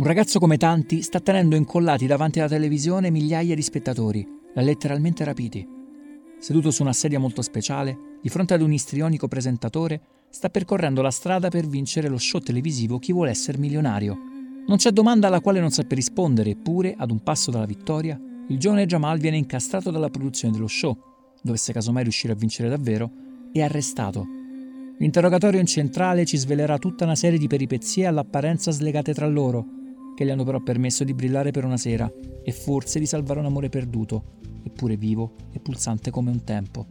Un ragazzo come tanti sta tenendo incollati davanti alla televisione migliaia di spettatori, l'ha letteralmente rapiti. Seduto su una sedia molto speciale, di fronte ad un istrionico presentatore, sta percorrendo la strada per vincere lo show televisivo Chi vuole essere milionario. Non c'è domanda alla quale non sappia rispondere, eppure, ad un passo dalla vittoria, il giovane Jamal viene incastrato dalla produzione dello show, dovesse casomai riuscire a vincere davvero, e arrestato. L'interrogatorio in centrale ci svelerà tutta una serie di peripezie all'apparenza slegate tra loro, che gli hanno però permesso di brillare per una sera e forse di salvare un amore perduto, eppure vivo e pulsante come un tempo.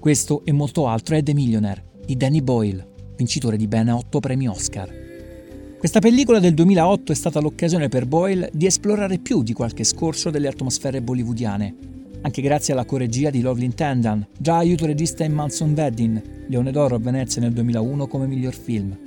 Questo e molto altro è The Millionaire di Danny Boyle, vincitore di ben 8 premi Oscar. Questa pellicola del 2008 è stata l'occasione per Boyle di esplorare più di qualche scorcio delle atmosfere bollywoodiane, anche grazie alla coregia di Lovelin Tandan, già aiuto regista in Manson Wedding, Leone d'Oro a Venezia nel 2001 come miglior film.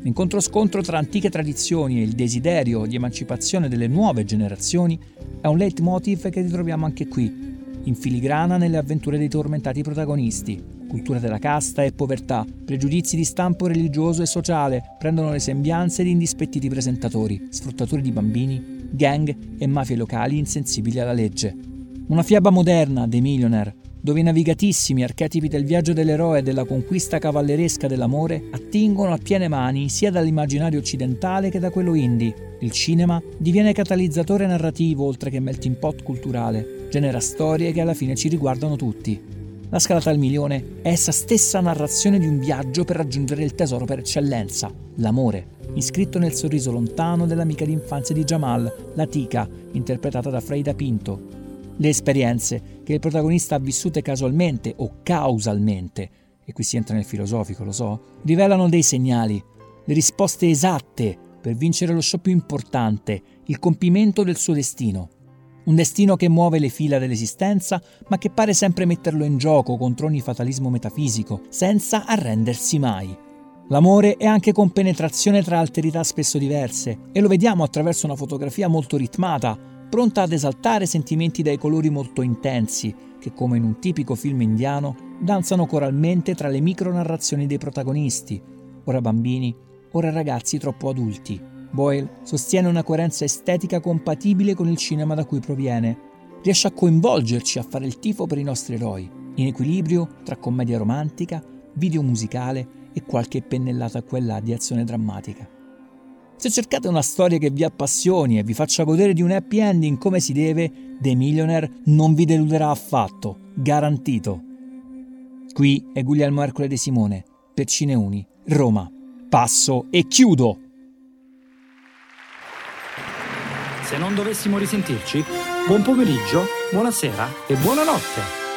L'incontro-scontro tra antiche tradizioni e il desiderio di emancipazione delle nuove generazioni è un leitmotiv che ritroviamo anche qui, in filigrana nelle avventure dei tormentati protagonisti. Cultura della casta e povertà, pregiudizi di stampo religioso e sociale prendono le sembianze di indispettiti presentatori, sfruttatori di bambini, gang e mafie locali insensibili alla legge. Una fiaba moderna, The Millionaire, dove i navigatissimi archetipi del viaggio dell'eroe e della conquista cavalleresca dell'amore attingono a piene mani sia dall'immaginario occidentale che da quello indie. Il cinema diviene catalizzatore narrativo oltre che melting pot culturale, genera storie che alla fine ci riguardano tutti. La scalata al milione è essa stessa narrazione di un viaggio per raggiungere il tesoro per eccellenza, l'amore, iscritto nel sorriso lontano dell'amica d'infanzia di Jamal, la Tika, interpretata da Freida Pinto, le esperienze che il protagonista ha vissute casualmente o causalmente, e qui si entra nel filosofico, lo so, rivelano dei segnali, le risposte esatte per vincere lo show più importante, il compimento del suo destino. Un destino che muove le fila dell'esistenza, ma che pare sempre metterlo in gioco contro ogni fatalismo metafisico, senza arrendersi mai. L'amore è anche compenetrazione tra alterità spesso diverse, e lo vediamo attraverso una fotografia molto ritmata, pronta ad esaltare sentimenti dai colori molto intensi, che come in un tipico film indiano danzano coralmente tra le micronarrazioni dei protagonisti, ora bambini, ora ragazzi troppo adulti. Boyle sostiene una coerenza estetica compatibile con il cinema da cui proviene. Riesce a coinvolgerci a fare il tifo per i nostri eroi, in equilibrio tra commedia romantica, video musicale e qualche pennellata e là di azione drammatica. Se cercate una storia che vi appassioni e vi faccia godere di un happy ending come si deve, The Millionaire non vi deluderà affatto, garantito. Qui è Guglielmo Ercole De Simone, per Cineuni, Roma. Passo e chiudo! Se non dovessimo risentirci, buon pomeriggio, buonasera e buonanotte.